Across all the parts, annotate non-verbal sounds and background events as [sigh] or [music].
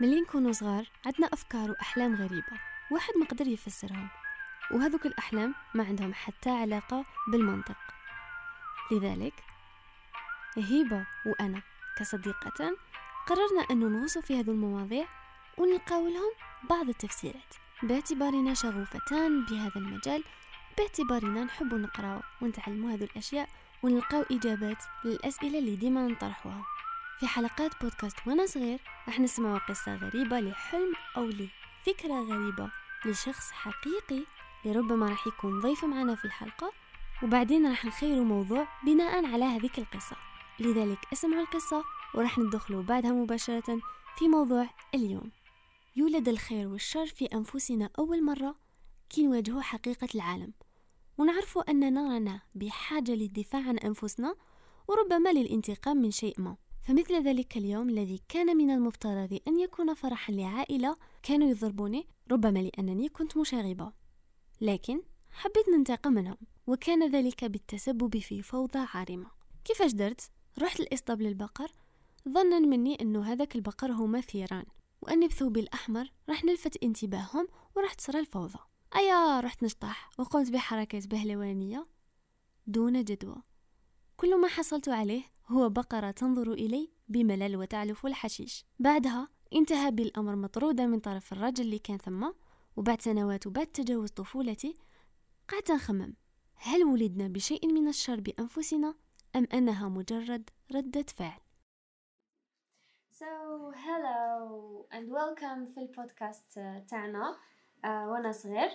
ملي نكونوا صغار عندنا أفكار وأحلام غريبة واحد ما قدر يفسرهم. وهذوك الأحلام ما عندهم حتى علاقة بالمنطق. لذلك هيبة وأنا كصديقة قررنا أنه نغوص في هذه المواضيع ونلقاو لهم بعض التفسيرات. باعتبارنا شغوفتان بهذا المجال باعتبارنا نحب نقرأ ونتعلم هذه الأشياء ونلقاو إجابات للأسئلة اللي ديما نطرحها في حلقات بودكاست وأنا صغير راح نسمع قصة غريبة لحلم أو لفكرة غريبة لشخص حقيقي لربما راح يكون ضيف معنا في الحلقة وبعدين راح نخيروا موضوع بناء على هذيك القصة. لذلك اسمعوا القصة وراح ندخلوا بعدها مباشرة في موضوع اليوم. يولد الخير والشر في أنفسنا أول مرة كي نواجهوا حقيقة العالم. ونعرفوا أننا رانا بحاجة للدفاع عن أنفسنا وربما للانتقام من شيء ما. فمثل ذلك اليوم الذي كان من المفترض أن يكون فرحا لعائلة كانوا يضربوني ربما لأنني كنت مشاغبة. لكن حبيت ننتقم منهم وكان ذلك بالتسبب في فوضى عارمة. كيفاش درت؟ رحت لإسطبل البقر. ظنا مني أنه هذاك البقر هما ثيران وأني بثوبي الأحمر. راح نلفت انتباههم وراح تصير الفوضى. أيا رحت نشطح وقمت بحركات بهلوانية دون جدوى. كل ما حصلت عليه هو بقرة تنظر إلي بملل وتعلف الحشيش. بعدها انتهى بالأمر مطرودة من طرف الرجل اللي كان ثم وبعد سنوات وبعد تجاوز طفولتي قعدت نخمم هل ولدنا بشيء من الشر بأنفسنا أم أنها مجرد ردة فعل؟ So hello and welcome في البودكاست تاعنا uh, وأنا صغير.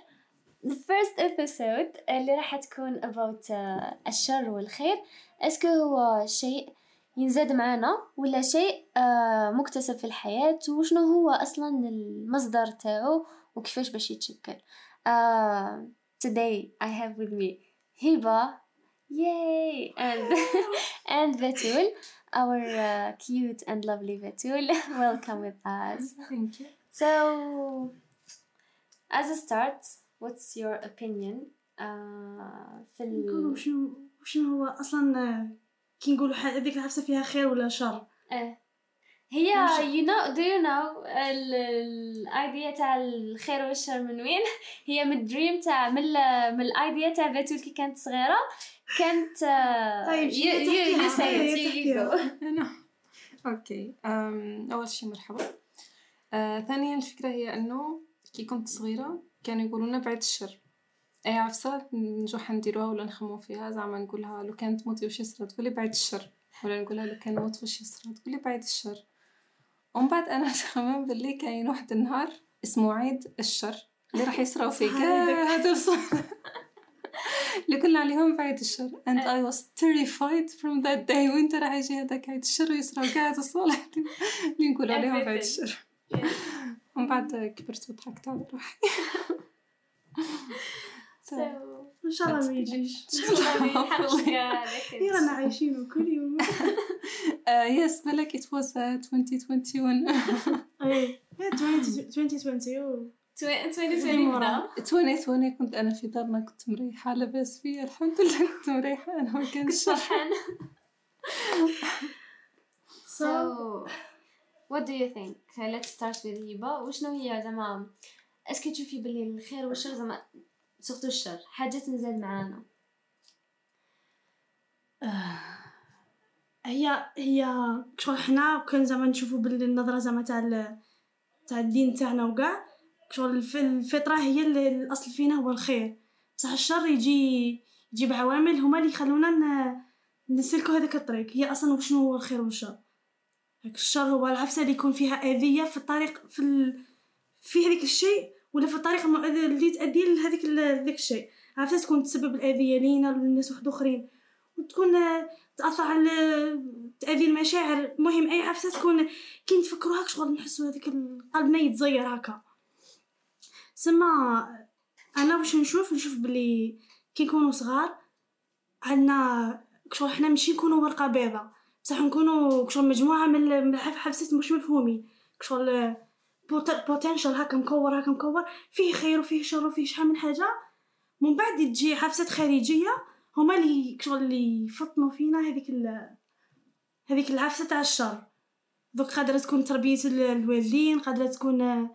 The first episode اللي راح تكون about uh, الشر والخير اسكو هو شيء ينزاد معنا ولا شيء uh, مكتسب في الحياة وشنو هو أصلا المصدر تاعو وكيفاش باش يتشكل uh, Today I have with me Hiba Yay! And and Betul, our uh, cute and lovely Betul, welcome with us. Thank you. So, as a start, what's your opinion uh, في نقولوا ال... شنو شنو هو أصلا كي نقولوا هذيك العفسه فيها خير ولا شر؟ آه. هي know do you know ال- الأيديا تاع الخير والشر من وين؟ [laughs] هي من الدريم تاع من من الأيديا تاع بتول كي كانت صغيرة كانت uh, طيب، you, شنو you, you تحكيها؟ say it هي you, you go. تحكيها. [laughs] أنا Okay. أم، أول شي مرحبا. آه، ثانيا الفكرة هي أنه كي كنت صغيرة كانوا يقولوا لنا بعد الشر. أي عفسة نجو نديروها ولا نخمو فيها زعما نقولها لو كان تموتي وش يصرى تقولي بعد الشر. ولا نقولها لو كان نموت وش يصرى تقولي بعد الشر. ومن بعد أنا [laughs] نخمم باللي كاين واحد النهار اسمه عيد الشر اللي راح يصراو فيه كاع اللي كنا عليهم بعد الشر. And I was terrified from that day. وقتاش راح يجي هذاك عيد الشر ويصراو كاع هاد الصوالح [laughs] اللي نقول عليهم Everything. الشر. ومن بعد كبرت وضحكت على روحي so ان شاء الله ما يجيش هي رانا عايشين كل يوم يس بالك it was uh, 2021 إيه 2020 أوه. 2020 بدا 2020 كنت أنا في دارنا كنت مريحة لاباس فيا الحمد لله كنت مريحة أنا ما كنت كانش فرحانة So, So what do you think? Let's start with هبة وشنو هي زعما est-ce que تشوفي باللي الخير والشر زعما surtout الشر. حاجة تنزل معانا. هي هي شغل حنا كان زعما نشوفوا باللي النظرة زعما تاع تاع الدين تاعنا وكاع شغل الف- الفطرة هي اللي الأصل فينا هو الخير. بصح الشر يجي يجيب عوامل هما اللي يخلونا ن- نسلكوا هذاك الطريق. هي أصلا وشنو هو الخير والشر. هاك الشر هو العفسة اللي يكون فيها أذية في الطريق في ال... في هذاك الشيء ولا في الطريق الم- اللي تؤدي لهذاك ال- هذاك الشيء. عفسه تكون تسبب الأذية لينا وللناس واحد اخرين وتكون تأثر على تأذي المشاعر. المهم أي عفسة تكون كي نتفكروا هاك شغل نحسوا هذاك قلبنا يتزير هكا سما أنا واش نشوف؟ نشوف بلي كي نكونوا صغار عندنا شغل حنا ماشي نكونوا ورقة بيضاء. بصح نكونوا شغل مجموعة من حفسات مش مفهومين شغل بوتنشال هكا مكور هكا مكور. فيه خير وفيه شر وفيه شحال من حاجة. من بعد تجي حفسات خارجية هما اللي شغل اللي يفطنوا فينا هذيك هذيك العفسه تاع الشر. دوك قادرة تكون تربية ال- الوالدين قادرة تكون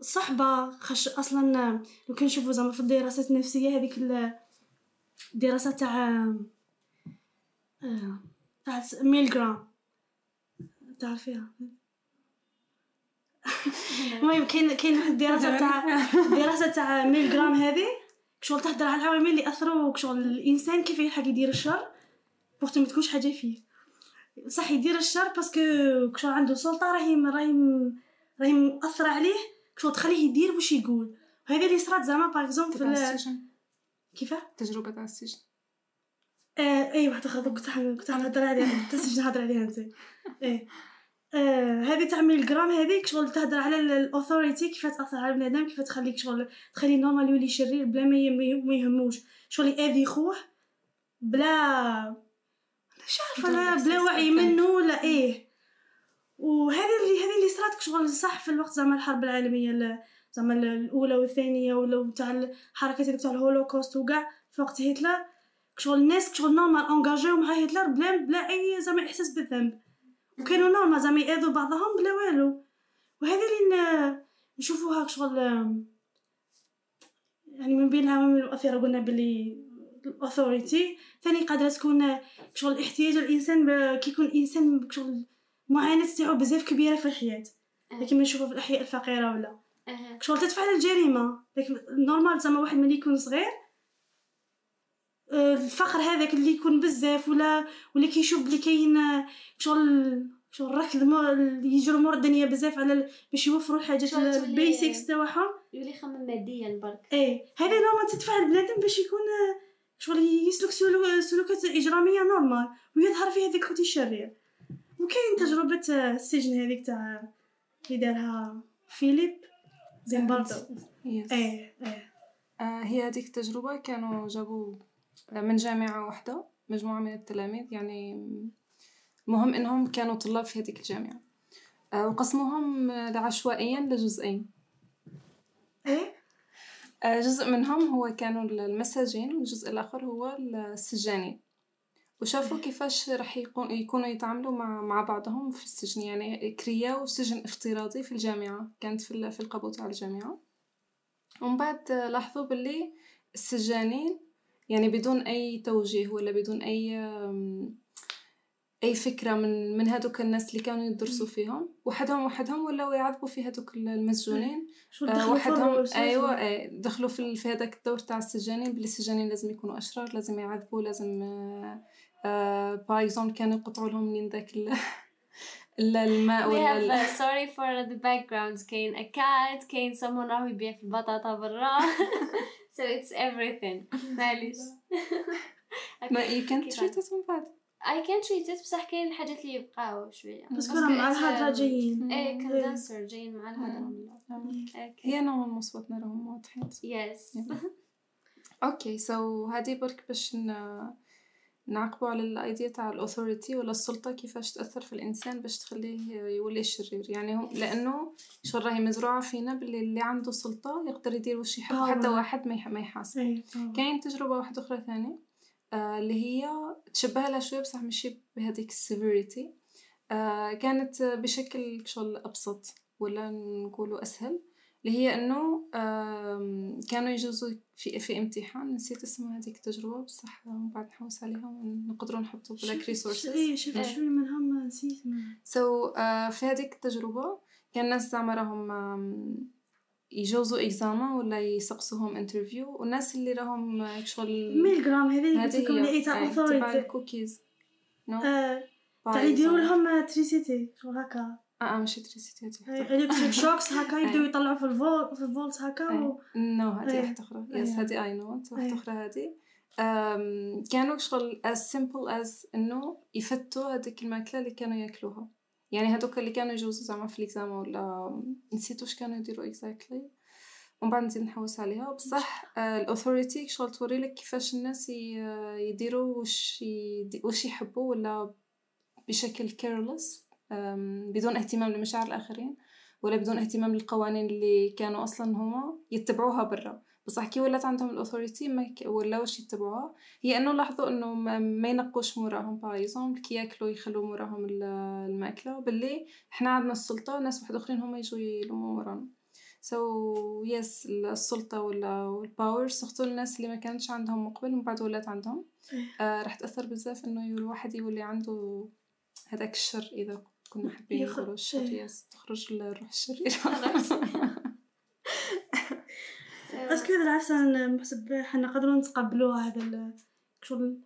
صحبة. خش أصلا آه، لو كنشوفو زعما في الدراسات النفسية هذيك ال- الدراسة تاع آه، تاع Milgram. تعرفيها. [laughs] المهم كاين كاين واحد الدراسة تاع [laughs] الدراسة تاع Milgram هذه. شغل تهدر على العوامل اللي أثروا شغل الإنسان كيف يلحق يدير الشر بوقت ما تكونش حاجة فيه صح يدير الشر parce que شغل عنده سلطة راهي راهي راهي مأثرة عليه. شغل تخليه يدير واش يقول. وهذا اللي صرات زعما par exemple في كيفاه؟ تجربة تاع السجن. اي واحدة أخرى كنت كنت نهضر عليها نسيت نهضر عليها أنت. إيه. آه هذه تاع Milgram هذيك شغل تهضر على ال authority كيف تأثر على بنادم كيف تخليك شغل تخلي normal يولي شرير بلا ما يهموش. شغل يأذي خوه بلا مش عارفة لا بلا وعي. منه ولا إيه. وهذه اللي هذه اللي صرات شغل صح في الوقت زعما الحرب العالمية ال- زعما ال- الأولى والثانية ولا تاع الحركات هذيك تاع الهولوكوست وكاع في وقت هتلر. شغل الناس شغل normal engageaw مع هتلر بلا بلا اي زعما إحساس بالذنب. وكانوا normal زعما يأذوا بعضهم بلا والو. وهذه اللي نشوفوها شغل يعني من بين العوامل المؤثره قلنا باللي ال authority ثاني قادرة تكون شغل احتياج الإنسان كي يكون إنسان شغل معاناه تاعو بزاف كبيرة في الحياة. لكن ما في الأحياء الفقيرة ولا. شغل تدفع للجريمه لكن normal زعما واحد ملي يكون صغير الفقر هذاك اللي يكون بزاف ولا ولا كيشوف بلي كاين آه، شغل شغل ركض مو- يجروا مور الدنيا بزاف على باش يوفروا الحاجات ال basics تاعهم. يولي يخمم ماديا برك. إيه. هذه normal تدفع البنادم باش يكون آه، شغل يسلك سلو- سلوكات إجرامية normal ويظهر فيه هذاك ال côté الشرير. وكاين تجربة آه، السجن هذيك تاع اللي دارها فيليب زيمباردو. إيه إيه. آه، هي هذيك التجربة كانوا جابوا من جامعة واحدة مجموعة من التلاميذ يعني المهم إنهم كانوا طلاب في هذيك الجامعة. آه، وقسموهم آه، عشوائيا لجزئين. إيه؟ آه، جزء منهم هو كانوا المساجين والجزء الآخر هو السجانين. وشافوا كيفاش راح يكون- يكونوا يتعاملوا مع مع بعضهم في السجن. يعني كرياو سجن افتراضي في الجامعة كانت في في القبو تاع الجامعة. ومن بعد لاحظوا باللي السجانين يعني بدون أي توجيه ولا بدون أي أم، أي فكرة من من هذوك الناس اللي كانوا يدرسوا فيهم. وحدهم وحدهم ولاو يعذبوا في هذوك المسجونين. شغل آه، وحدهم أيوه آه، دخلوا في في هذاك الدور تاع السجانين. بلي السجانين لازم يكونوا أشرار لازم يعذبوا لازم باغ اكزومبل كانوا يقطعوا لهم من ذاك ال- [laughs] ال- الماء We ولا uh, sorry for the backgrounds. كاين a cat كاين someone راهو يبيع في البطاطا برا. [laughs] so it's everything. [laughs] معليش [laughs] ما you can treat it من بعد I can treat it بصح كاين الحاجات اللي يبقاو شوية. بس Parce كنا مع um, جايين إيه كوندنسر جايين مع الهضرة من الأول. هي نوع صوتنا راهم واضحين. يس أوكي سو هذه برك باش ن- نعقبوا على الأيديا تاع الأوثوريتي ولا السلطة كيفاش تأثر في الإنسان باش تخليه يولي شرير يعني هم لأنه شغل راهي مزروعة فينا باللي اللي عنده سلطة يقدر يدير واش يحب. حتى واحد ما يح- ما يحاسب طبعاً. كاين تجربة واحدة أخرى ثانية آه اللي هي تشبه لها شوية بصح ماشي بهذيك ال severity آه كانت بشكل شغل أبسط ولا نقولوا أسهل اللي هي إنه كانوا يجوزوا في في امتحان. نسيت اسم هذيك التجربة بصح من بعد نحوس عليها ونقدروا نحطوا بلاك resources إيه شفت. شوي منهم نسيت so so, uh, في هذيك التجربة كان الناس زعما راهم يجوزوا examen ولا يسقسوهم interview والناس اللي راهم آه، شغل Milgram هذه اللي قلت لكم اللي تاع authority الكوكيز نو تاع يديروا لهم تريسيتي شغل هكا. آه ماشي تريسيتي هذه الكتريك شوكس هكا [laughs] يبداو أي. يطلعوا في الفولت في الفولت هكا و... نو هذه أي. واحدة أخرى يس أي. هذه اي نو واحدة أي. أخرى هذه كانوا شغل as simple as إنه يفتوا هذيك الماكلة اللي كانوا ياكلوها يعني هذوك اللي كانوا يجوزوا زعما في الاكزام ولا نسيت واش كانوا يديروا اكزاكتلي ومن بعد نزيد نحوس عليها بصح الاوثوريتي شغل توري لك كيفاش الناس يديروا واش واش يحبوا ولا بشكل careless بدون اهتمام لمشاعر الآخرين ولا بدون اهتمام للقوانين اللي كانوا أصلا هما يتبعوها برا. بصح كي ولات عندهم ال authority ما. ولاوش يتبعوها؟ هي إنه لاحظوا إنه ما, ينقوش موراهم. par exemple كي يأكلوا يخلوا موراهم ال- المأكلة باللي إحنا عندنا السلطة ناس واحد أخرين هما يجوا يلوموا مورانا so so, yes السلطة ولا وال power surtout الناس اللي ما كانتش عندهم من قبل من بعد ولات عندهم. إيه. آه راح تأثر بزاف إنه الواحد يولي عنده هذاك الشر إذا كنا حابين يخ- نقولوا الشر إيه. يس تخرج الروح الشريرة [laughs] [laughs] اسكو هذا العفسة نحسب حنا نقدروا نتقبلوها هذا شغل.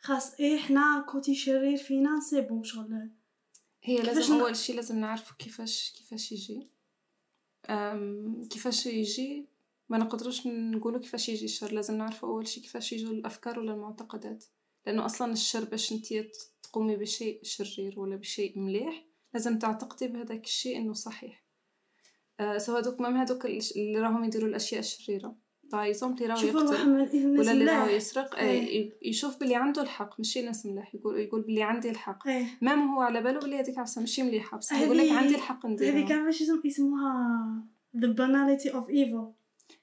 خاص إيه حنا كوتي شرير فينا سي بون شغل. هي لازم أول شيء لازم نعرف كيفاش كيفاش يجي. كيفاش يجي. ما نقدروش نقولوا كيفاش يجي الشر. لازم نعرف أول شيء كيفاش يجوا الأفكار ولا المعتقدات. لأنه أصلا الشر باش انت تقومي بشيء شرير ولا بشيء مليح لازم تعتقدي بهذاك الشيء إنه صحيح. أه so هذوك même هذوك اللي راهم يديروا الأشياء الشريرة. par exemple اللي راهو يقتل ولا اللي راهو يسرق آه، إيه. ي- يشوف باللي عنده الحق ماشي ناس ملاح يقول يقول باللي عندي الحق. إيه. même هو على باله بلي هذيك عفسة ماشي مليحه بصح يقول لك هذه- عندي الحق هذيك نديرها. شو اسم- يسموها the banality of evil.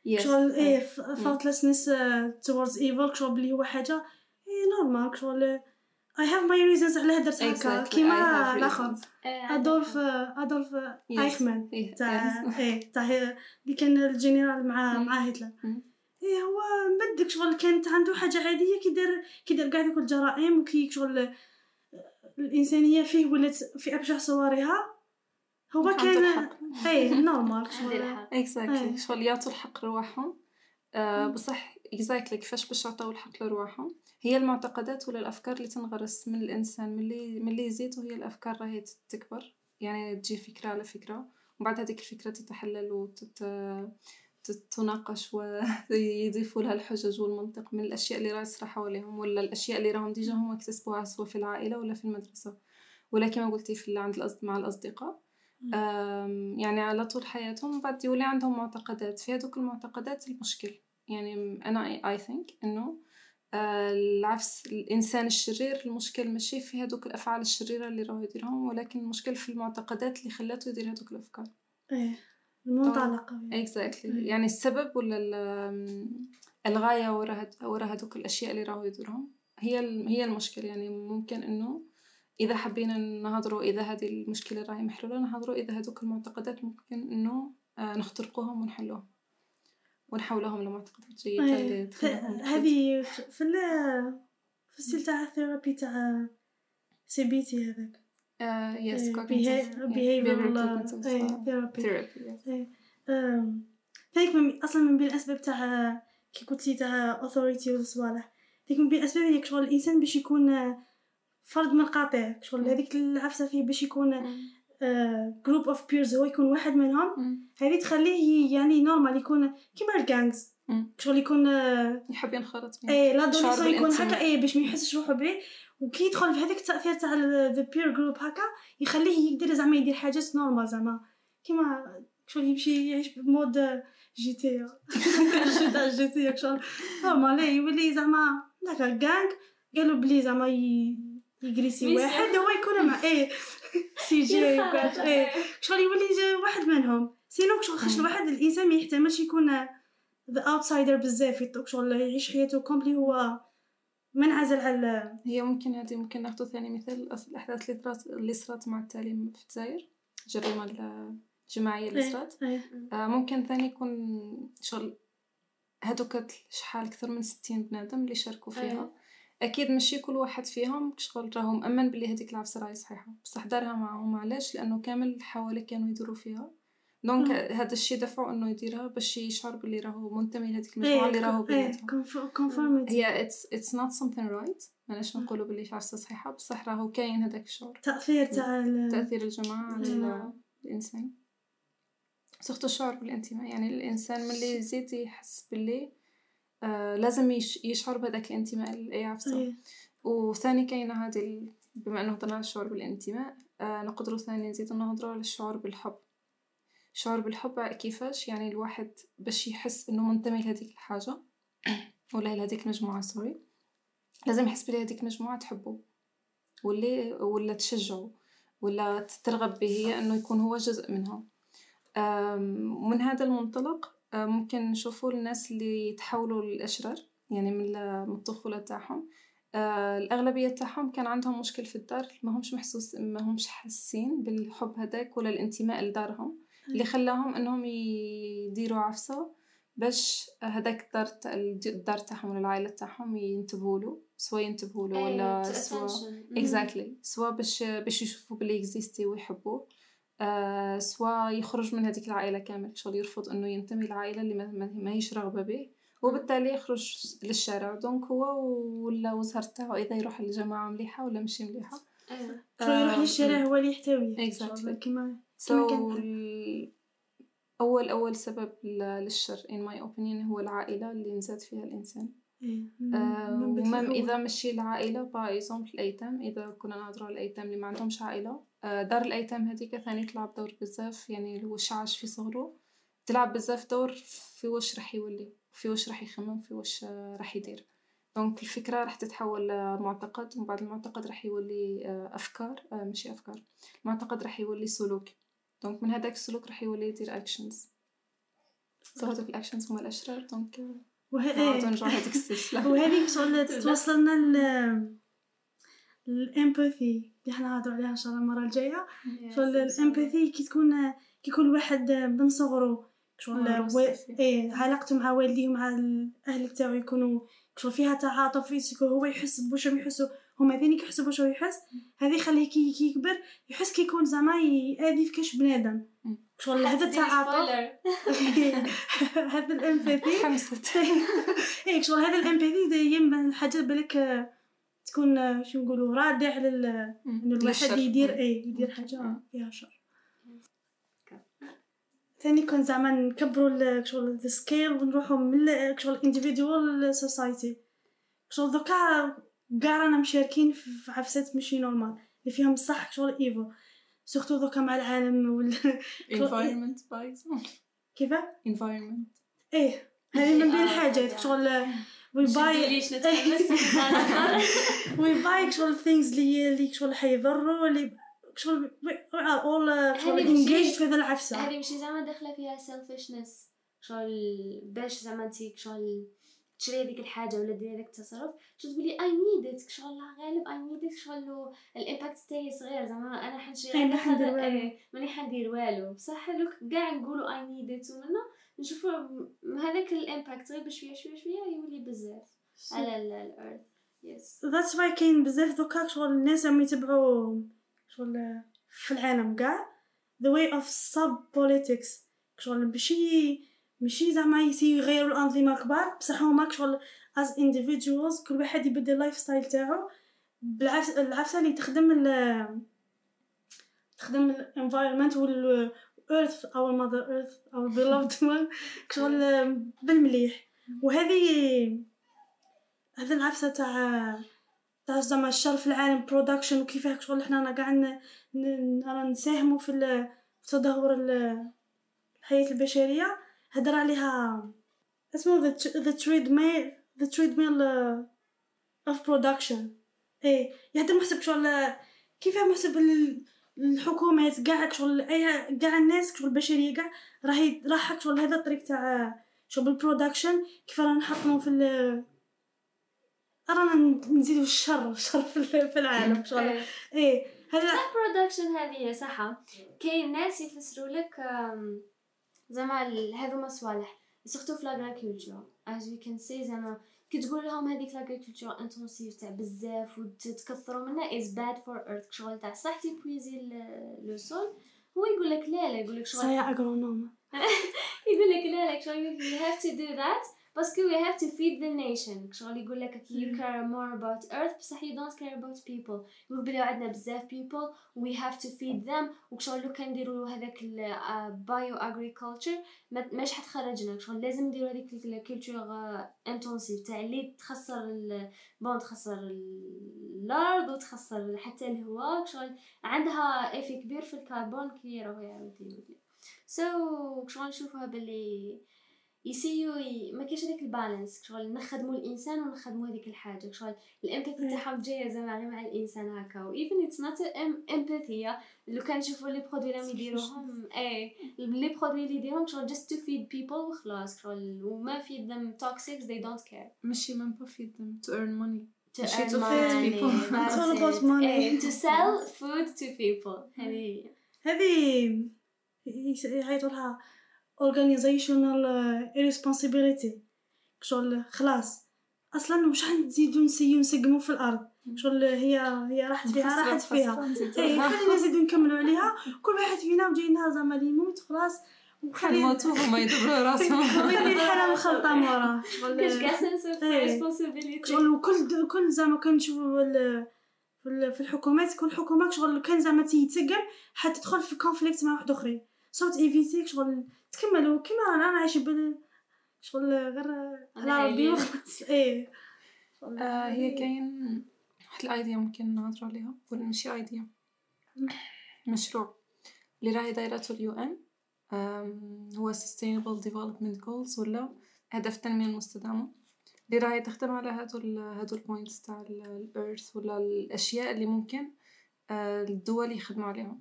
Yes. شغل إيه آه. faultlessness uh, towards evil شغل بلي هو حاجة إيه normal شغل I have my reasons علاه درت هكا كيما الأخر reasons. أدولف أدولف. أيخمان إيه، تاع yes. إيه تاع اللي كان الجنرال مع. مع هتلر. إيه هو مبدك شغل كانت عنده حاجة عادية كي دار كي دار كاع دوك الجرائم وكي شغل الإنسانية فيه ولات في أبشع صورها هو كان. إيه normal شغل [laughs] exactly إيه. شغل يعطوا الحق لرواحهم آه بصح exactly كيفاش باش يعطيو الحق لرواحهم هي المعتقدات ولا الأفكار اللي تنغرس من الإنسان ملي ملي يزيد وهي الأفكار راهي تكبر. يعني تجي فكرة على فكرة ومن بعد هذيك الفكرة تتحلل وتت تناقش ويضيفوا [laughs] لها الحجج والمنطق من الأشياء اللي راهي تصرى حواليهم ولا الأشياء اللي راهم déjà هما اكتسبوها سواء في العائلة ولا في المدرسة. ولا كما قلتي في عند الأصد مع الأصدقاء. يعني على طول حياتهم. بعد يولي عندهم معتقدات. في هذوك المعتقدات المشكل. يعني أنا I think إنه آه، العفس الإنسان الشرير المشكل ماشي في هذوك الأفعال الشريرة اللي راهو يديرهم ولكن المشكل في المعتقدات اللي خلاته يدير هذوك الأفكار. إيه المنطلقه exactly مم. يعني السبب ولا ال- الغاية ورا هاد- ورا هذوك الأشياء اللي راهو يديرهم؟ هي هي المشكل. يعني ممكن إنه إذا حبينا نهضروا إذا هذه المشكلة راهي محلولة نهضروا إذا هذوك المعتقدات ممكن إنه آه، نخترقوهم ونحلوهم. ونحولهم لمعتقدات جيدة اللي ف- هذه في ال في ال style تاع ال therapy تاع CBT هذاك yes آه، therapy. ثانيك من أصلا من بين الأسباب تاع كي قلتي تاع authority والصوالح ثانيك من بين الأسباب هي شغل الإنسان باش يكون فرد منقطع شغل مم. هذيك العفسة فيه باش يكون. group of peers هو يكون واحد منهم. هذه تخليه يعني normal يكون كيما ال gangs. شغل يكون آه، يحب ينخرط. إيه l'adolescent يكون. هكا إيه باش ما يحسش روحو بعيد وكي يدخل في هذاك التأثير تاع the peer group هكا يخليه يقدر زعما يدير حاجات normal زعما كيما شغل يمشي يعيش بمود جي تي [laughs] تاع جي تي شغل نورمال إيه، يولي زعما هكا كانغ قالوا بلي زعما يجريسي. واحد هو يكون مع إيه سي جي وكاش إيه. شغل يولي واحد منهم؟ سينو شغل مم. الواحد الإنسان ما يحتملش يكون ذا اوتسايدر بزاف. شغل يعيش حياته كومبلي هو منعزل على هي ممكن هذه ممكن ناخذ ثاني مثال الأحداث اللي طرات اللي صرات مع التعليم في الجزائر الجريمة ال- الجماعية اللي إيه، صرات. إيه. آه ممكن ثاني يكون شغل هادوك شحال أكثر من ستين بنادم اللي شاركوا فيها. أيوة. أكيد ماشي كل واحد فيهم شغل راهو مأمن بلي هذيك العفسة راهي صحيحة. بصح دارها معاهم علاش لأنه كامل اللي حواليه كانوا يديروا فيها. donc. هذا الشيء دفعه إنه يديرها باش يشعر باللي راهو منتمي لهذيك المجموعة اللي راهو إيه بيناتها conformity هي it's it's not something right ماناش نقولوا باللي عفسة صحيحة. بصح راهو كاين هذاك الشعور. تأثير تاع تأثير الجماعة على الإنسان. surtout الشعور بالانتماء. يعني الإنسان ملي يزيد يحس باللي آه لازم يش يشعر بهذاك الانتماء لاي إيه. وثاني كاينة هذه بما أنه هضرنا على الشعور بالانتماء آه نقدروا ثاني نزيدو نهضروا على الشعور بالحب. الشعور بالحب كيفاش؟ يعني الواحد باش يحس إنه منتمي لهذيك الحاجة [clears throat] ولا لهذيك المجموعة sorry. لازم يحس بلي هذيك المجموعه تحبه واللي ولا تشجعه ولا ترغب به هي إنه يكون هو جزء منها. ومن هذا المنطلق ممكن نشوفوا الناس اللي تحولوا للأشرار يعني من ال- من الطفولة تاعهم آه، الأغلبية تاعهم كان عندهم مشكل في الدار ما همش محسوس ما همش حاسين بالحب هذاك ولا الانتماء لدارهم. اللي خلاهم إنهم يديروا عفسة باش هذاك الدار تاع- الدار تاعهم ولا العائلة تاعهم ينتبهوا له سواء ينتبهوا له ولا أيوة، attention. اكزاكتلي سواء باش باش يشوفوا بلي إكزيستي ويحبوه. آه سواء يخرج من هذيك العائلة كامل. شغل يرفض إنه ينتمي للعائلة اللي ما, ما- ما هيش راغبة به وبالتالي يخرج للشارع. دونك هو ولا وزهر تاعو إذا يروح للجماعة مليحة ولا مش مليحة. أيوة. شغل يروح آه، للشارع هو اللي كيما So كما ال- أول أول سبب للشر in my opinion هو العائلة اللي نزاد فيها الإنسان. إيه، آه من بدء و même. إذا مشي العائلة par exemple الأيتام إذا كنا نهضروا على الأيتام اللي ما عندهمش عائلة آه دار الأيتام هذيك ثاني تلعب دور بزاف يعني اللي هو شعش في صغره تلعب بزاف دور في واش راح يولي في واش راح يخمم في واش آه، راح يدير. donc الفكرة راح تتحول لمعتقد ومن بعد المعتقد راح يولي آه، أفكار آه، ماشي أفكار المعتقد راح يولي سلوك. donc من هذاك السلوك راح يولي يدير actions so هذوك ال actions هما الأشرار donc وه... نرجعو لهذيك السلسلة. [laughs] وهذيك شغل توصلنا لل empathy اللي حنا نهضروا عليها إن شاء الله المرة الجاية. شغل ال empathy كي تكون كي يكون الواحد من صغره شغل و... إيه علاقته مع والديه ومع الاهل تاعو يكونوا شغل فيها تعاطف هو يحس بوش راهم يحسوا هما ثاني يحسوا بوش يحس. هذه يخليه كي يكبر يحس كي يكون زعما يأذي في كاش بنادم. شغل هذا التعاطف؟ [laughs] هذا ال empathy. حمست [laughs] إيه شغل هذا ال empathy دايما من الحاجات بالك آه، تكون آه، شو نقولوا رادع لل إنه الواحد. يدير. إيه يدير حاجة مم. فيها شر. ثاني كون زعما نكبروا ال- شغل the scale ونروحوا من شغل individual society شغل دوكا كاع رانا مشاركين في عفسات ماشي normal اللي فيهم صح شغل evil surtout دوكا مع العالم وال environment par exemple كيفاه environment. إيه هذه من بين الحاجات. شغل we buy we buy شغل things اللي اللي شغل حيضروا اللي شغل اول شغل هذه ماشي- engaged في هذا العفسه هذه ماشي زعما داخله فيها selfishness شغل باش زعما انتي شغل تشري هذيك الحاجة ولا ديري هذاك التصرف شو تقولي I need it شغل لا غالب I need it شغل ال impact تاعي صغير. زعما أنا حنشري أي، ما غير حندير والو. ماني حندير والو. بصح لو كان كاع نقولوا I need it ومنا نشوفوا هذاك ال impact غير بشوية شوية شوية يولي بزاف. على الأرض يس ذاتس واي كاين بزاف دوكا شغل الناس راهم يتبعوا شغل في العالم كاع the way of sub politics شغل ماشي ماشي زعما يغيروا الأنظمة الكبار بصح هما شغل as individuals كل واحد يبدل ال lifestyle تاعو بالعكس العفسة اللي تخدم ال تخدم ال environment وال earth our mother earth our beloved [laughs] one. شغل بالمليح. وهذه هذا العفسة تاع تاع زعما الشر في العالم برودكشن وكيفاه شغل حنا رانا نساهموا في تدهور ال- الحياة هدر عليها اسمه the, tr- the treadmill the treadmill uh, of production. إيه يهدر محسب شغل كيفاه محسب ال- الحكومات كاع شغل أي كاع الناس شغل البشرية كاع راهي راح شغل هذا الطريق تاع شغل ال production كيف رانا نحطموا في ال رانا نزيدوا الشر الشر في ال- في العالم شغل إيه. إيه هذا production هذه صح. كاين ناس يفسروا لك زعما هذوما صوالح. surtout في l'agriculture as we can say زعما كي تقول لهم هذيك l'agriculture intensive تاع بزاف وتكثروا منها is bad for earth. شغل تاع صح ت épuiser le sol. هو يقول لك لا لا يقول لك شغل صايا agronome يقول لك لا لا شغل you have to do that. parce que we have to feed the nation. شغل يقول لك you care more about earth. بصح you don't care about people. يقول بلي عندنا بزاف people. we have to feed them. وشغل لو كان نديروا هذاك ال bio agriculture ما ماش حتخرجنا شغل لازم نديروا هذيك ال culture intensive تاع اللي تخسر bon تخسر ال- الأرض وتخسر حتى الهواء. شغل عندها افي كبير في الكربون. كي راهو يعاود يولي سو so, شغل نشوفها باللي يسيو ي... ما كاينش هذاك البالانس شغل نخدموا الانسان ونخدموا هذيك الحاجة شغل الامباثي إيه. تاعهم جاية زعما غير مع الانسان هكا و even it's not امباثي لو كان نشوفوا لي برودوي راهم يديروهم اي لي برودوي اللي يديروهم شغل just to feed people وخلاص شغل وما feed them toxics they don't care ماشي من با feed them to earn money to earn to money people. It's all about money. إيه, to sell food to people هذه هي هذه يعيطوا لها organizational irresponsibility. شغل خلاص. أصلا مش حنزيدو نسيو نسقمو في الأرض. شغل هي هي راحت فيها راحت فيها. اي خلينا نزيدو نكملو عليها. كل واحد فينا وجاي نهار زعما اللي يموت خلاص. وخلي حنموتو هما يدبروا [laughs] راسهم. خلي الحالة مخلطة موراه كاش شغل كاع إيه. responsibility شغل وكل كل زعما كنشوفوا ال- في ال- في الحكومات كل حكومة شغل كان زعما تيتسقم حتى تدخل في كونفليكت مع واحد أخرين. صوت ايفيتيك شغل تكملوا كيما رانا أنا عايشة بال شغل غير على ربي عايلين. وخلاص إيه آه هي كاين واحد الأيديا ممكن نهضروا عليها. ولا ماشي أيديا. مشروع. اللي راهي دايرته اليو إن. هو sustainable development goals ولا هدف التنمية المستدامة. اللي راهي تخدم على هادو ال هادو ال points تاع ال earth ولا الأشياء اللي ممكن آه، الدول يخدموا عليها.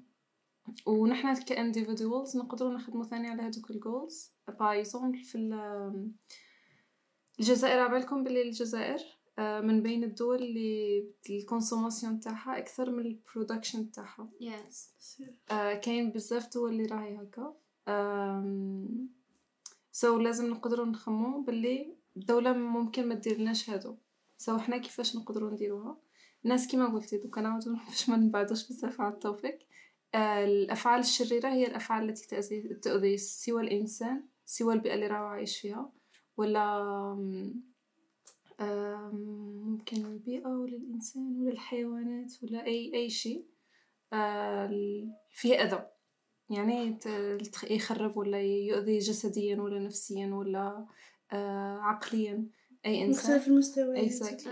ونحن ك individuals نقدروا نخدموا ثاني على هادوك ال goals par exemple في ال- الجزائر عبالكم باللي الجزائر آه، من بين الدول اللي ال consommation تاعها أكثر من ال production تاعها. Yes. آه، كاين بزاف دول اللي راهي هكا. so so لازم نقدروا نخمو باللي الدولة ممكن ما ديرلناش هادو. so so حنا كيفاش نقدروا نديروها؟ الناس كيما قلتي دوكا نعاودو باش ما نبعدوش بزاف على ال topic آه، الأفعال الشريرة هي الأفعال التي تأذي تؤذي سوى الإنسان سوى البيئة اللي راهو عايش فيها. ولا ممكن البيئة ولا الإنسان ولا الحيوانات ولا أي أي شيء. آه، فيه أذى. يعني يخرب ولا يؤذي جسديا ولا نفسيا ولا آه، عقليا. أي إنسان. مختلف المستويات. Exactly.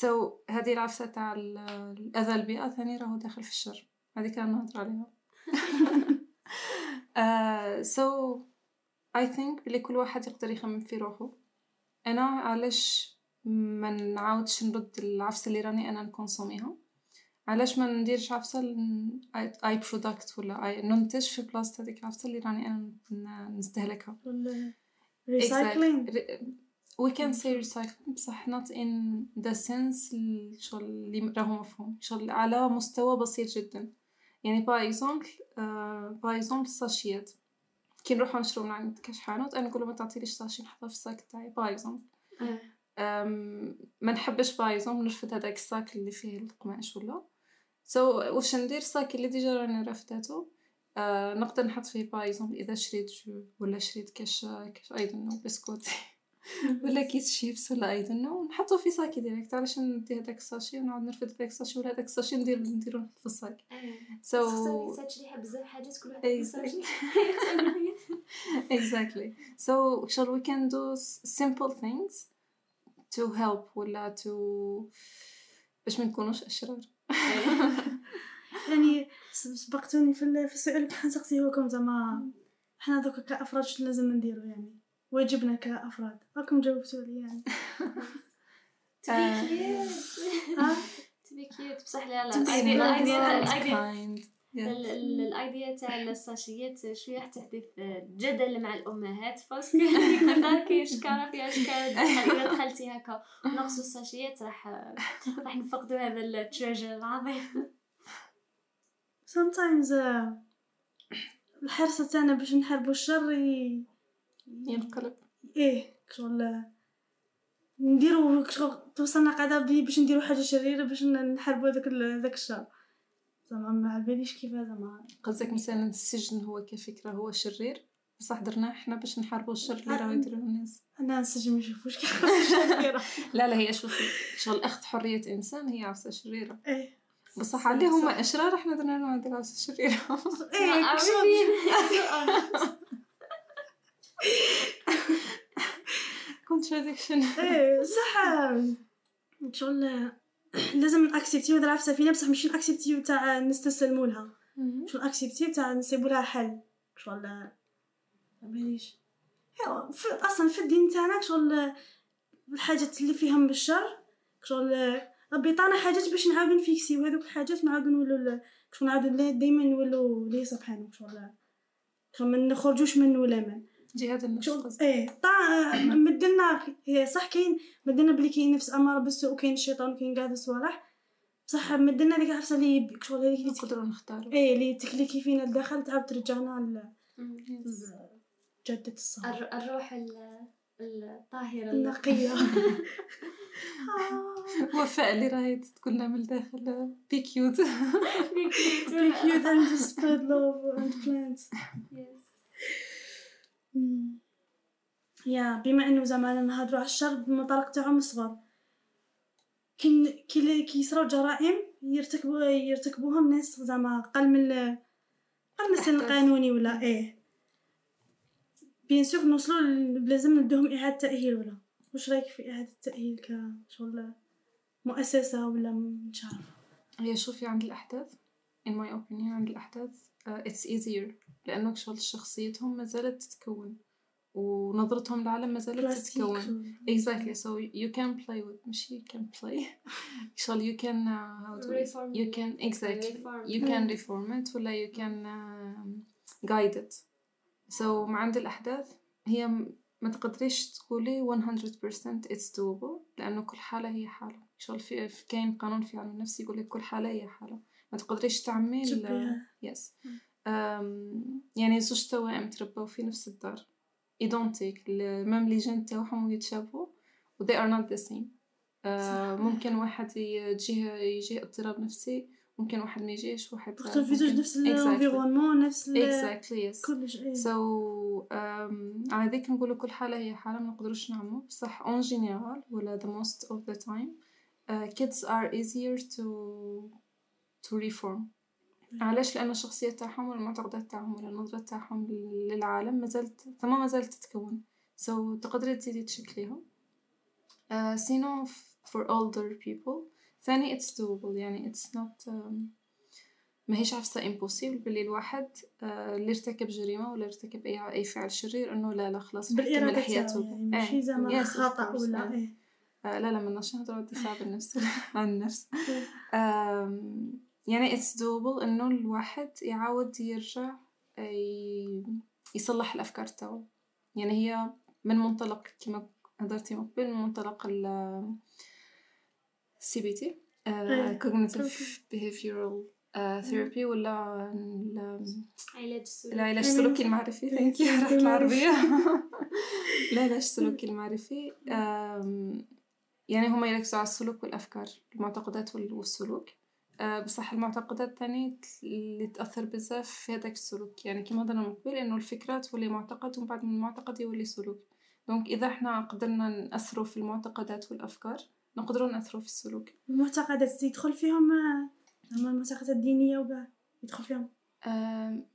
so هذه العفسة تاع ال- الأذى البيئة ثاني راهو داخل في الشر. هذه كان نهضر عليها. [laughs] so I think بلي كل واحد يقدر يخمم في روحه. أنا علاش ما نعاودش نرد العفسة اللي راني أنا نكونسوميها؟ علاش ما نديرش عفسة ل- اي product ولا اي ننتج في بلاصة هذيك العفسة اللي راني أنا ن- نستهلكها؟ Exactly. we can say recycling بصح not in the sense الشغل اللي راهو مفهوم. شغل على مستوى بسيط جدا. يعني par exemple par exemple الساشيات كي نروحو نشرو من عند كاش حانوت أنا نقولو ما تعطيليش sachet نحطها في ال sac تاعي par exemple ما نحبش par exemple نرفد هذاك ال sac اللي فيه القماش ولا. so so, واش ندير؟ ال sac اللي déjà راني رفداتو آه نقدر نحط فيه par exemple إذا شريت jus ولا شريت كاش كاش et donc بسكوت. ولا كيس شيبس ولا et donc نحطو في ساكي direct علاش ندي هذاك ال sachet ونعاود نرفد هذاك ال sachet ولا هذاك ال sachet ندير نديرو في الساك سو سو تحتاج شريحه بزاف حاجات كل واحد [laughs] [laughs] so shall we can do s- simple things to help ولا to باش ما نكونوش أشرار؟ [laughs] يعني سبقتوني في ال- في السؤال اللي كنت نسقسيهوكم زعما. حنا دوكا كأفراد شنو لازم نديرو يعني؟ واجبنا كأفراد. راكم جاوبتوا لي يعني. to be cute ها to be cute بصح لا لا. ال idea ال idea تاع [laughs] الساشيات شوية راح تحدث جدل مع الأمهات. parce que [laughs] كنا كاين شكارة فيها أشكال. إذا دخلتي هكا ونقصوا الساشيات راح راح نفقدوا هذا ال treasure العظيم. Sometimes آه، الحرصة تاعنا باش نحاربو الشر ي... ينقلب إيه شغل نديرو شغل توصلنا قاعدة بي- باش نديرو حاجة شريرة باش نحاربو هذاك ال- هذاك الشر زعما ما عباليش كيف زعما. قصدك مثلا السجن هو كفكرة هو شرير؟ بصح درناه إحنا باش نحاربوا الشر اللي راهو يديروه الناس. أنا نسجل ما شريرة [laughs] لا لا هي شوفي شغل اخذ حرية إنسان هي عفسة شريرة. إيه. بصح عليه هما أشرار إحنا درنا لهم هذيك العفسة الشريرة إيه [laughs] [laughs] contradiction. إيه صح. شغل لازم ناكسبتيو العفسة فينا بصح ماشي ناكسبتيو تاع نستسلمو لها شغل اكسبتيو تاع نسيبو لها حل. شغل ما باليش في أصلا في الدين تاعنا شغل الحاجات اللي فيهم بالشر شغل ربي عطانا حاجات باش نعاودو نفيكسيو. هذوك الحاجات نعاودو نولو شغل نعاودو ديما نولو ليه سبحانه شغل شغل ما نخرجوش من ولا من جهاد النفس قصدي. إيه طا مدلنا هي صح كاين مدلنا بلي كاين نفس أمارة بالسوء وكاين الشيطان وكاين كاع هاد الصوالح بصح مدلنا ديك عرفت اللي شغل هذيك اللي نقدروا نختاروا. إيه اللي تكليكي فينا الداخل تعاود ترجعنا ل- الصلاة الر- الروح ال- الطاهرة. النقية. [laughs] وفاء اللي راهي تقول لنا من الداخل be cute Be cute. And spread love and plants. مم. يا بما إنه زعما نهضروا على الشر بالمنطلق تاعهم الصغار كي كي كي يصراو جرائم يرتكبوا يرتكبوهم ناس زعما قل من قل من السن. القانوني ولا؟ إيه. bien sûr نوصلوا لازم ندوهم إعادة تأهيل ولا؟ واش رأيك في إعادة التأهيل كشغل مؤسسة ولا مش عارفة؟ هي شوفي عند الأحداث. In my opinion عند الأحداث uh, it's easier لأنه شغل شخصيتهم ما زالت تتكون ونظرتهم للعالم ما زالت تتكون. Exactly. So you can play with مش you can play. [laughs] شغل you can uh, how to Reform. You can exactly. Reform. you can reform it ولا you can um, guide it. So مع عند الأحداث. هي ما تقدريش تقولي 100% it's doable لأنه كل حالة هي حالة. شغل في في- كاين قانون في علم النفس يقول لك كل حالة هي حالة. ما تقدريش تعمي. yes يعني زوج توائم تربوا في نفس الدار. identiques même les gènes تاعهم يتشابهوا و they are not the same. أه،. ممكن واحد يجيه يجيه اضطراب نفسي ممكن واحد ما يجيش واحد تدخل في زوج نفس. ال environnement نفس شيء so um, على ذيك نقولوا كل حالة هي حالة ما نقدروش نعمو. بصح en général ولا the most of the time uh, kids are easier to to reform. علاش؟ لأن الشخصية تاعهم ولا المعتقدات تاعهم ولا النظرة تاعهم لل- للعالم ما زالت ثم ما زالت تتكون. So تقدري تزيدي تشكليهم. uh, سينو for older people. ثاني it's doable. يعني it's not um, ما هيش عفسة impossible باللي الواحد آه، اللي ارتكب جريمة ولا ارتكب أي أي فعل شرير إنه لا لا خلاص بالإرادة حياته. يعني ماشي زعما خطأ. ولا آه. إيه. آه لا لا مناش نهضروا الدفاع بالنفس. [laughs] عن النفس. يعني it's doable إنه الواحد يعاود يرجع آه، ي- يصلح الأفكار تاعو. يعني هي من منطلق كما هضرتي من قبل من منطلق ال CBT إيه. cognitive behavioral آه، therapy ولا ال- علاج سلوكي العلاج أمين. السلوكي المعرفي. thank you السلوكي رحت العربية. العلاج السلوكي المعرفي يعني هما يركزوا على السلوك والأفكار المعتقدات وال- والسلوك. آه، بصح المعتقدات تاني اللي تأثر بزاف في هذاك السلوك. يعني كما هضرنا من قبل إنه الفكرة تولي معتقد ومن بعد من المعتقد يولي سلوك. donc إذا إحنا قدرنا نأثروا في المعتقدات والأفكار نقدروا نأثروا في السلوك. المعتقدات يدخل فيهم آه، زعما المعتقدات الدينية وكاع يدخل فيهم؟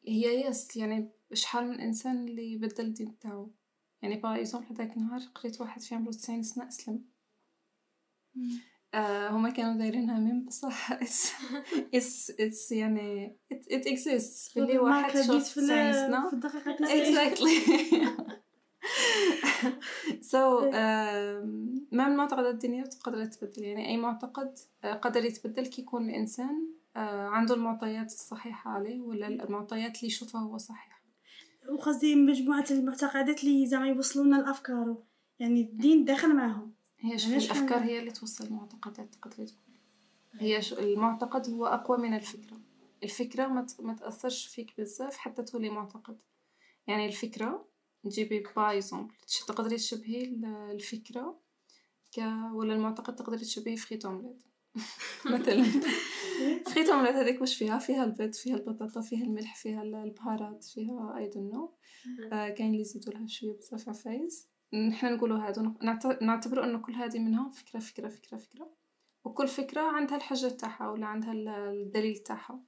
هي yes يعني شحال من إنسان اللي يبدل الدين تاعو. يعني par exemple هذاك النهار قريت واحد في عمره 90 سنة أسلم. آه هما كانوا دايرينها ميم بصح. it's it's [laughs] يعني it, it exists. باللي واحد شوف لقيت في 90 ال- سنه في الدقيقة exactly. [laughs] [laughs] So ما المعتقدات الدينية تقدر تتبدل؟ يعني أي معتقد آه، قدر يتبدل كي يكون الإنسان آه، عنده المعطيات الصحيحة عليه ولا المعطيات اللي يشوفها هو صحيح. وقصدي مجموعة المعتقدات اللي زعما يوصلونا الأفكار يعني الدين داخل معاهم. هي شوف حنا- هي اللي توصل المعتقدات تقدر تقول. هي المعتقد هو أقوى من الفكرة. الفكرة ما ما تأثرش فيك بزاف حتى تولي معتقد. يعني الفكرة تجيبي بايزومبل تقدري تشبهي ال- الفكرة ك ولا المعتقد تقدري تشبهيه frites omelette. [laughs] مثلا. [laughs] frites omelette هذيك واش فيها؟ فيها البيض فيها البطاطا فيها الملح فيها ال- البهارات فيها I don't know كاين اللي يزيدوا لها شوية بزاف عفايز نحنا نقولوا هادو نعت- نعتبروا أنه كل هذه منها فكرة فكرة فكرة فكرة. وكل فكرة عندها الحجه تاعها ولا عندها ال- الدليل تاعها.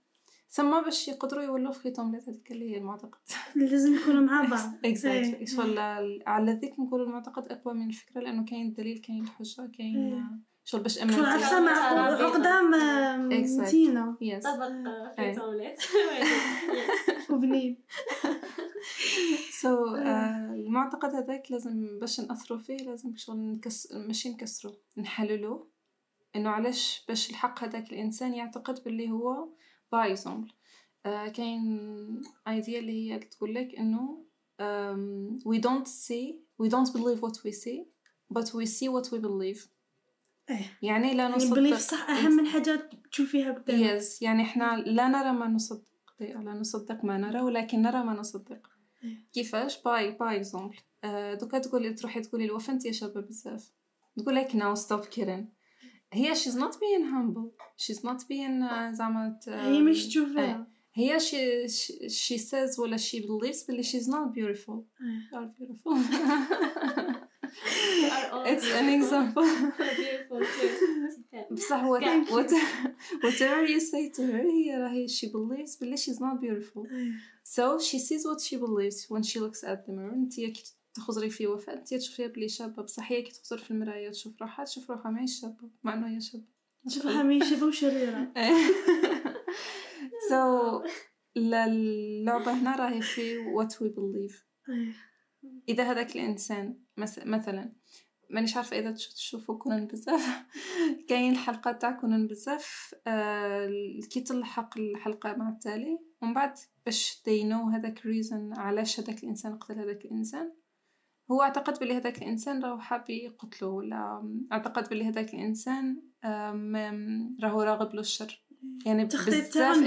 ثم باش يقدروا يولوا frites omelette هذيك اللي هي المعتقد. لازم يكونوا مع بعض. [laughs] exactly إيه. على ذيك نقول المعتقد أقوى من الفكرة لأنه كاين الدليل كاين الحجة كاين إيه. شغل باش شغل امن عفسة مع. عقدة. متينة. طبق [laughs] آه، في. طاولات. وبنين. so المعتقد هذاك لازم باش نأثروا فيه لازم شغل نكس... ماشي نكسره نحللوه. إنه علاش باش الحق هذاك الإنسان يعتقد باللي هو par exemple كاين idea اللي هي تقول لك إنه um, we don't see we don't believe what we see but we see what we believe. إيه. يعني لا يعني نصدق. belief صح أهم من حاجات تشوفيها قدامك yes يعني إحنا لا نرى ما نصدق. لا نصدق ما نرى ولكن نرى ما نصدق. إيه. كيفاش؟ par par exemple دوكا تقولي تروحي تقولي الوفا انت يا شابة بزاف. تقول لك no stop كيرن هي she's not being humble. She's not being uh, زعما هي مش تشوفها. هي she, she, she says ولا she believes باللي she's not beautiful. إيه. you [laughs] it's an example. [laughs] بصح هو [laughs] whatever you say to her هي راهي she believes but she's not beautiful. So she sees what she believes when she looks at the mirror. انت كي تخزري في وفاة انت تشوفي بلي شابة. بصح هي كي تخزر في المراية تشوف روحها تشوف روحها ما هي شابة مع انه هي شابة. تشوفها ما هي شابة وشريرة. [laughs] So اللعبة هنا راهي في what we believe. إيه. إذا هذاك الإنسان مثلا مانيش عارفة إذا تش- تشوفوا كونان بزاف. [laughs] كاين الحلقة تاع كونان بزاف آه كي تلحق الحلقة مع التالي ومن بعد باش they know هذاك reason علاش هذاك الإنسان قتل هذاك الإنسان. هو أعتقد بلي هذاك الإنسان راهو حاب يقتله ولا أعتقد بلي هذاك الإنسان آم، راهو راغب له الشر. يعني بزاف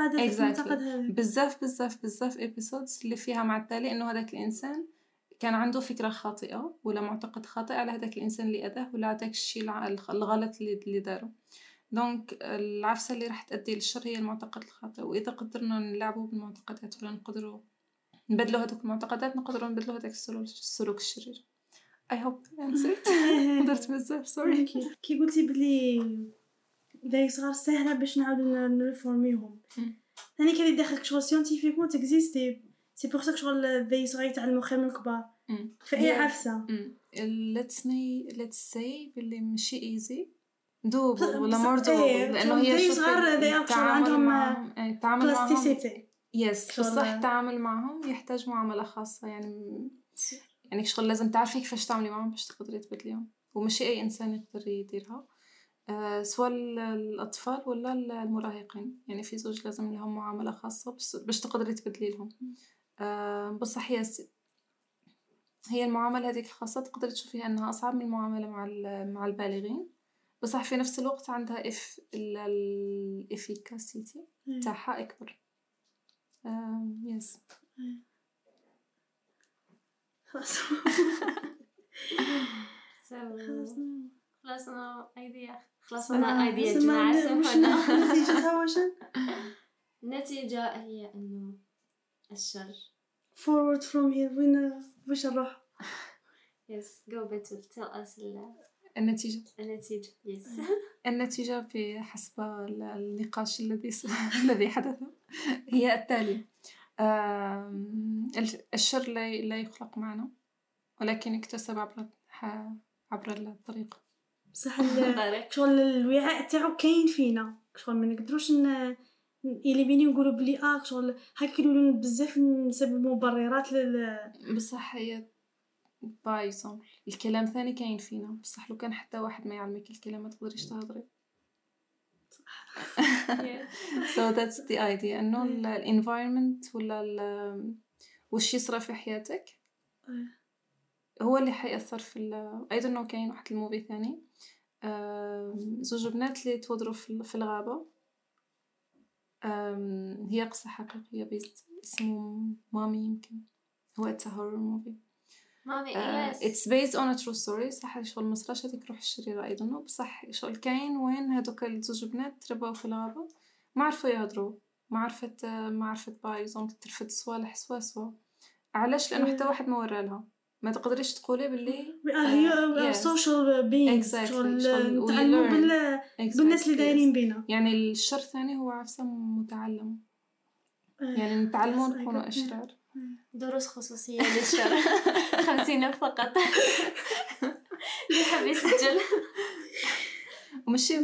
هذا بزاف بزاف بزاف episodes اللي فيها مع التالي إنه هذاك الإنسان كان عنده فكرة خاطئة ولا معتقد خاطئ على هذاك الإنسان اللي أذاه ولا على داك الشيء الغلط اللي دارو donc العفسة اللي راح تأدي للشر هي المعتقد الخاطئ. وإذا قدرنا نلعبوا بالمعتقدات ولا نقدروا نبدلوا هذوك المعتقدات نقدروا نبدلوا هذاك السلوك, الشرير. I hope I answered. [laughs] درت بزاف sorry كي قلتي بلي داي صغار ساهلة باش نعاودو ن- نريفورميهم مم. يعني كان داخلك شغل سيونتيفيكمون تكزيستي سي بوغ سا شغل داي صغار يتعلموا خير من الكبار. فهي let's say let's say باللي ماشي ايزي دوبل بص- ولا مور إيه، لأنه هي صغار عندهم التعامل معهم. بلاستيسيتي يس بصح التعامل معهم يحتاج معاملة خاصة يعني يعني شغل لازم تعرفي كيفاش تعملي معهم باش تقدري تبدليهم. وماشي أي إنسان يقدر يديرها. آه، سواء ال- الأطفال ولا ال- المراهقين. يعني في زوج لازم لهم معاملة خاصة بس- باش تقدري تبدلي لهم. آه، بصح هي س- هي المعاملة هذيك الخاصة تقدر تشوفيها أنها أصعب من المعاملة مع مع البالغين. بصح في نفس الوقت عندها إف ال efficacité تاعها أكبر. يس خلاص. خلصنا ايديا خلصنا ايديا يا جماعة واش النتيجة [laughs] هي إنه الشر. Forward from here وين واش نروح؟ Yes go Betul tell us ال- النتيجة. النتيجة. Yes. [laughs] النتيجة بحسب ال- النقاش الذي [laughs] الذي حدث. هي التالي. آم، الش- الشر لا لا يخلق معنا ولكن يكتسب عبر عبر الطريق. بصح [laughs] شغل الوعاء تاعو كاين فينا. شغل ما نقدروش ن éliminer ونقولوا بلي آه شغل. هكا يقولوا بزاف نسبب مبررات لل بصح هي par exemple الكلام ثاني كاين فينا. بصح لو كان حتى واحد ما يعلمك الكلام ما تقدريش تهضري. [laughs] [laughs] so that's the idea. إنه ال- ال environment ولا وش يصرى في حياتك؟ هو اللي حيأثر في I don't know كاين واحد ال movie ثاني. زوج بنات اللي تودروا في ال- في الغابة. آم، هي قصة حقيقية based اسمه مامي يمكن. هو it's horror movie مامي Uh, yes. it's based on a true story. صح شغل مسراش هذيك روح الشريرة أيضا بصح شغل كاين وين هذوك الزوج بنات تربوا في الغابة. ما عرفوا يهضروا ما عرفت ما عرفت par exemple ترفد صوالح سوا سوا. علاش؟ لأنه حتى واحد ما ورا لها. ما تقدريش تقولي باللي هي. social being Exactly. شغل بالناس اللي Exactly, دايرين. بينا. يعني الشر ثاني هو عفسة متعلم. يعني نتعلموا نكونوا أشرار. دروس خصوصية للشر. [laughs] خمسين فقط. [laughs] اللي حاب يسجل. وماشي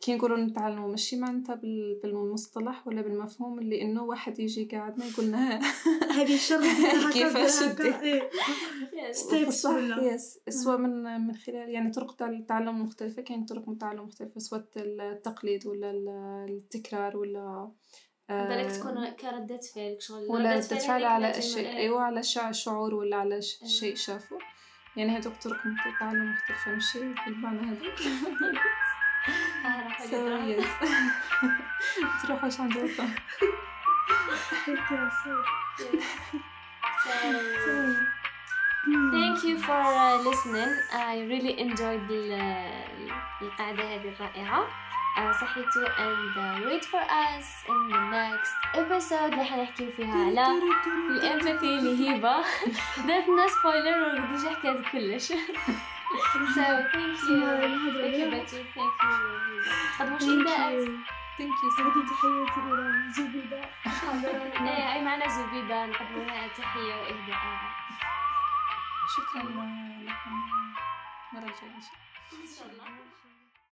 كي نقولوا نتعلموا ماشي معناتها بال- بالمصطلح ولا بالمفهوم اللي إنه واحد يجي قاعدنا يقول لنا [laughs] هذه الشر [laughs] كيفاش إيه. steps [laughs] yes سواء من من خلال يعني طرق التعلم مختلفة كاين طرق من التعلم مختلفة سواء التقليد ولا ال- التكرار ولا آه، بالك تكون كردة فعل شغل ولا ردة هذيك على لازم- شيء. إيه. أيوه على شع- شعور ولا على إيه. شيء شافه. يعني هذوك طرق من التعلم مختلفة ماشي؟ بالمعنى هذا. راح So, yes. تروحوش عند وطن So, thank you for uh, listening. I really enjoyed ال- القعدة هذه الرائعة. Uh, صحيتوا and uh, wait for us in the next episode. اللي حنحكي فيها على ال empathy اللي هبة درتنا spoiler و déjà حكيت كلش. So thank you. thank you Betty thank you. يو هذه تحياتي إلى زبيدة اي معنا زبيدة نقدم لها تحية وإهداء شكرا لكم. مرة جاية إن شاء الله.